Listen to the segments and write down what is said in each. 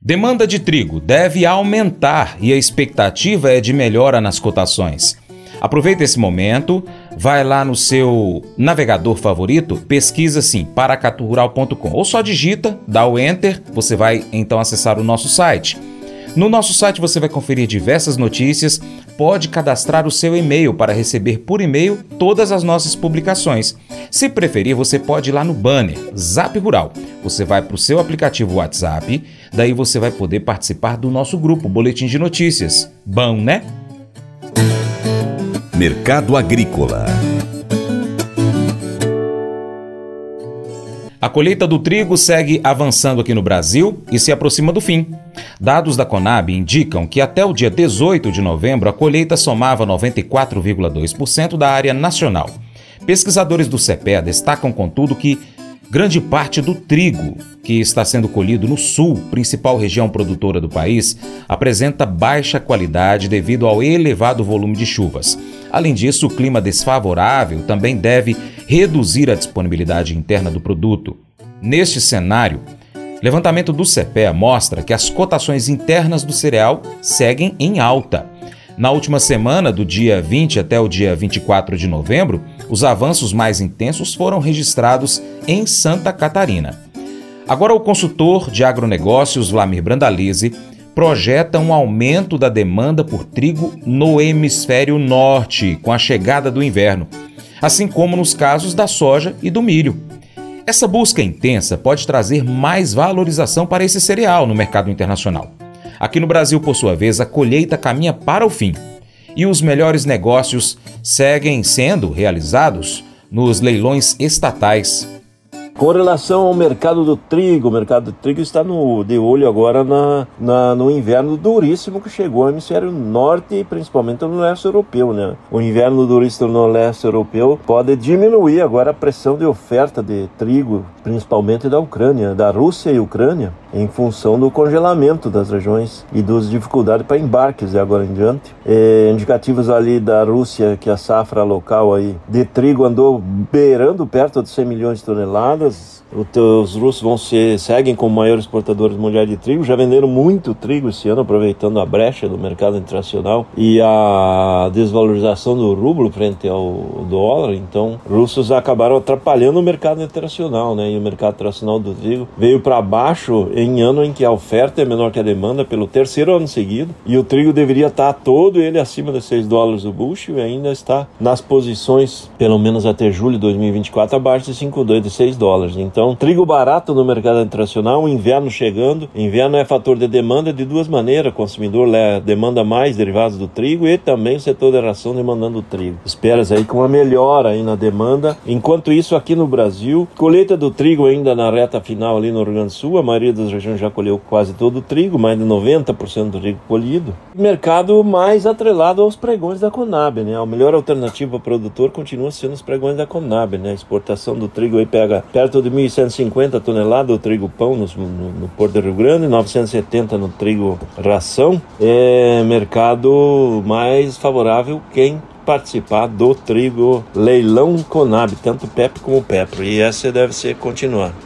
Demanda de trigo deve aumentar e a expectativa é de melhora nas cotações. Aproveita esse momento, vai lá no seu navegador favorito, pesquisa assim, paracaturural.com ou só digita, dá o enter, você vai então acessar o nosso site. No nosso site você vai conferir diversas notícias, pode cadastrar o seu e-mail para receber por e-mail todas as nossas publicações. Se preferir, você pode ir lá no banner Zap Rural. Você vai para o seu aplicativo WhatsApp, daí você vai poder participar do nosso grupo Boletim de Notícias. Bom, né? Mercado Agrícola A colheita do trigo segue avançando aqui no Brasil e se aproxima do fim. Dados da Conab indicam que até o dia 18 de novembro a colheita somava 94,2% da área nacional. Pesquisadores do CEPE destacam, contudo, que grande parte do trigo que está sendo colhido no sul, principal região produtora do país, apresenta baixa qualidade devido ao elevado volume de chuvas. Além disso, o clima desfavorável também deve reduzir a disponibilidade interna do produto. Neste cenário, levantamento do CPEA mostra que as cotações internas do cereal seguem em alta. Na última semana, do dia 20 até o dia 24 de novembro, os avanços mais intensos foram registrados em Santa Catarina. Agora, o consultor de agronegócios Vlamir Brandalize projeta um aumento da demanda por trigo no hemisfério norte com a chegada do inverno, assim como nos casos da soja e do milho. Essa busca intensa pode trazer mais valorização para esse cereal no mercado internacional. Aqui no Brasil, por sua vez, a colheita caminha para o fim e os melhores negócios seguem sendo realizados nos leilões estatais com relação ao mercado do trigo, o mercado do trigo está no, de olho agora na, na, no inverno duríssimo que chegou ao hemisfério norte e principalmente no leste europeu. Né? O inverno duríssimo no leste europeu pode diminuir agora a pressão de oferta de trigo, principalmente da Ucrânia, da Rússia e Ucrânia, em função do congelamento das regiões e das dificuldades para embarques de agora em diante. É, indicativos ali da Rússia que a safra local aí de trigo andou beirando perto de 100 milhões de toneladas os russos vão ser, seguem como maiores exportadores mundiais de trigo, já venderam muito trigo esse ano, aproveitando a brecha do mercado internacional e a desvalorização do rublo frente ao dólar. Então, russos acabaram atrapalhando o mercado internacional, né? E o mercado internacional do trigo veio para baixo em ano em que a oferta é menor que a demanda pelo terceiro ano seguido e o trigo deveria estar todo ele acima de 6 dólares o bushel e ainda está nas posições, pelo menos até julho de 2024, abaixo de 5,2 de 6 dólares dólares. Então, trigo barato no mercado internacional, inverno chegando. Inverno é fator de demanda de duas maneiras. O consumidor demanda mais derivados do trigo e também o setor de ração demandando trigo. Esperas aí com uma melhora aí na demanda. Enquanto isso, aqui no Brasil, colheita do trigo ainda na reta final ali no Rio Grande do Sul. A maioria das regiões já colheu quase todo o trigo, mais de 90% do trigo colhido. Mercado mais atrelado aos pregões da Conab, né? A melhor alternativa para o produtor continua sendo os pregões da Conab, né? A exportação do trigo aí pega perto de 1.150 toneladas o trigo pão no, no, no, Porto do Rio Grande, 970 no trigo ração. É mercado mais favorável quem participar do trigo leilão Conab, tanto PEP como PEPRO. E essa deve ser continuar.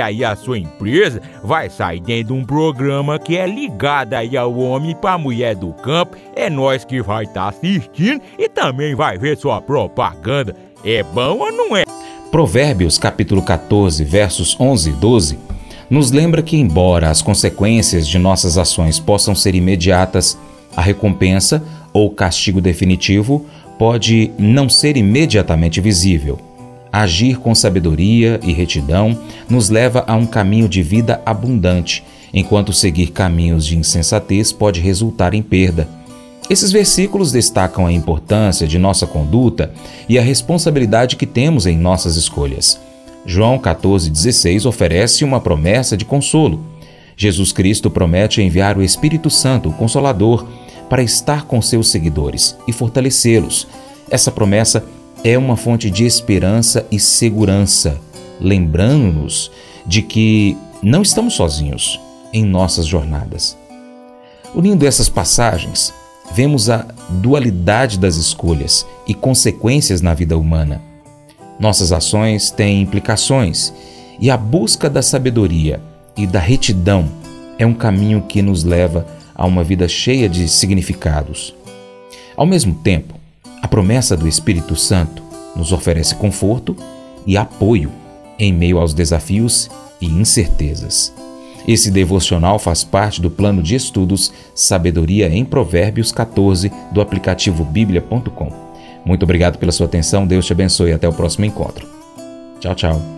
aí a sua empresa vai sair dentro de um programa que é ligado aí ao homem para mulher do campo. É nós que vai estar tá assistindo e também vai ver sua propaganda. É bom ou não é? Provérbios capítulo 14, versos 11 e 12 nos lembra que embora as consequências de nossas ações possam ser imediatas, a recompensa ou castigo definitivo pode não ser imediatamente visível. Agir com sabedoria e retidão nos leva a um caminho de vida abundante, enquanto seguir caminhos de insensatez pode resultar em perda. Esses versículos destacam a importância de nossa conduta e a responsabilidade que temos em nossas escolhas. João 14,16 oferece uma promessa de consolo. Jesus Cristo promete enviar o Espírito Santo, o Consolador, para estar com seus seguidores e fortalecê-los. Essa promessa é uma fonte de esperança e segurança, lembrando-nos de que não estamos sozinhos em nossas jornadas. Unindo essas passagens, vemos a dualidade das escolhas e consequências na vida humana. Nossas ações têm implicações e a busca da sabedoria e da retidão é um caminho que nos leva a uma vida cheia de significados. Ao mesmo tempo, a promessa do Espírito Santo nos oferece conforto e apoio em meio aos desafios e incertezas. Esse devocional faz parte do plano de estudos Sabedoria em Provérbios 14 do aplicativo bíblia.com. Muito obrigado pela sua atenção, Deus te abençoe e até o próximo encontro. Tchau, tchau.